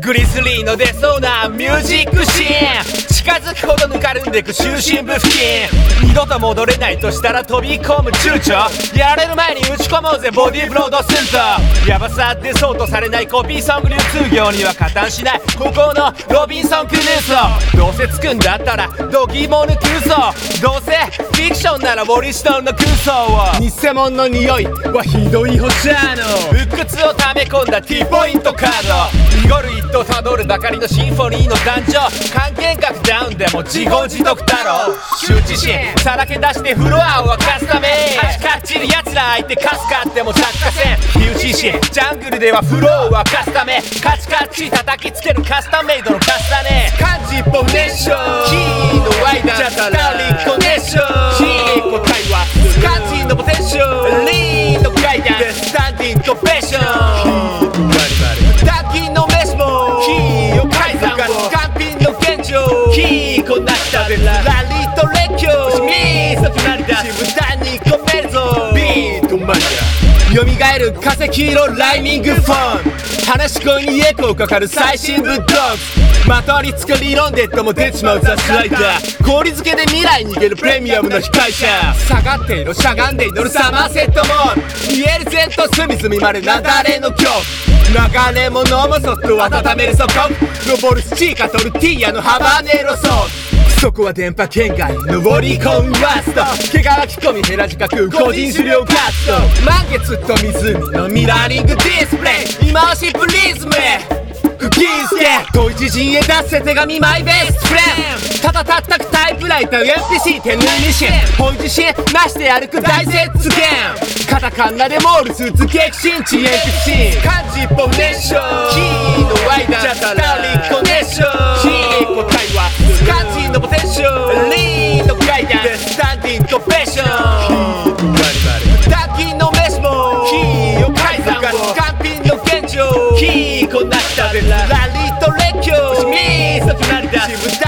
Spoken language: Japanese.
グリスリーの出そうなミュージックシーン。近づくほどぬかるんでく中心部付近。二度と戻れないとしたら飛び込む躊躇。やられる前に打ち込もうぜボディーブロードセンターヤバさ出そうとされないコピーソング流通業には加担しない。ここのロビンソン・クルーソー。どうせつくんだったらドギモヌ・トゥーソーどうせフィクションならウォリストンの空想を。偽物の匂いはひどいほちゃの。鬱屈を溜め込んだ T ポイントカード。濁る一途たどるばかりのシンフォニーの男女。関係格ダウンでも自業自得だろ羞恥心さらけ出してフロアを沸かすため。カチカチる奴ら相手かすかっても着火線火打ち石ジャングルではフローを沸かすため。カチカチ叩きつけるカスタメイドのカスタネディングコンベッション滝のメスもキー蘇る化石色ライミングフォン。話し声にエコーかかる最新ブッドッグ。まとわりつく理論でとも出ちまう雑誌ライター。氷漬けで未来に逃げるプレミアムの司会者。下がっていろしゃがんで祈るサマーセットモール。イエルゼント隅々までなだれの曲流れ物もそっと温めるそこ。登るスチーカトルティーヤのハバネロソース。そこは電波圏外。登り込むワスト。毛皮着込みヘラ自覚個人狩猟活動。満月と湖のミラーリングディスプレイ。今しプリズム。クキースケ遠い知人へ出せ手紙マイベストフレンただたったくタイプライター NPC 手縫いミシン本自信なしで歩く大雪原。カタカナでモールスーツ激震遅延屈伸漢字一本熱唱。キーのワイダー。ーこなしたでラリ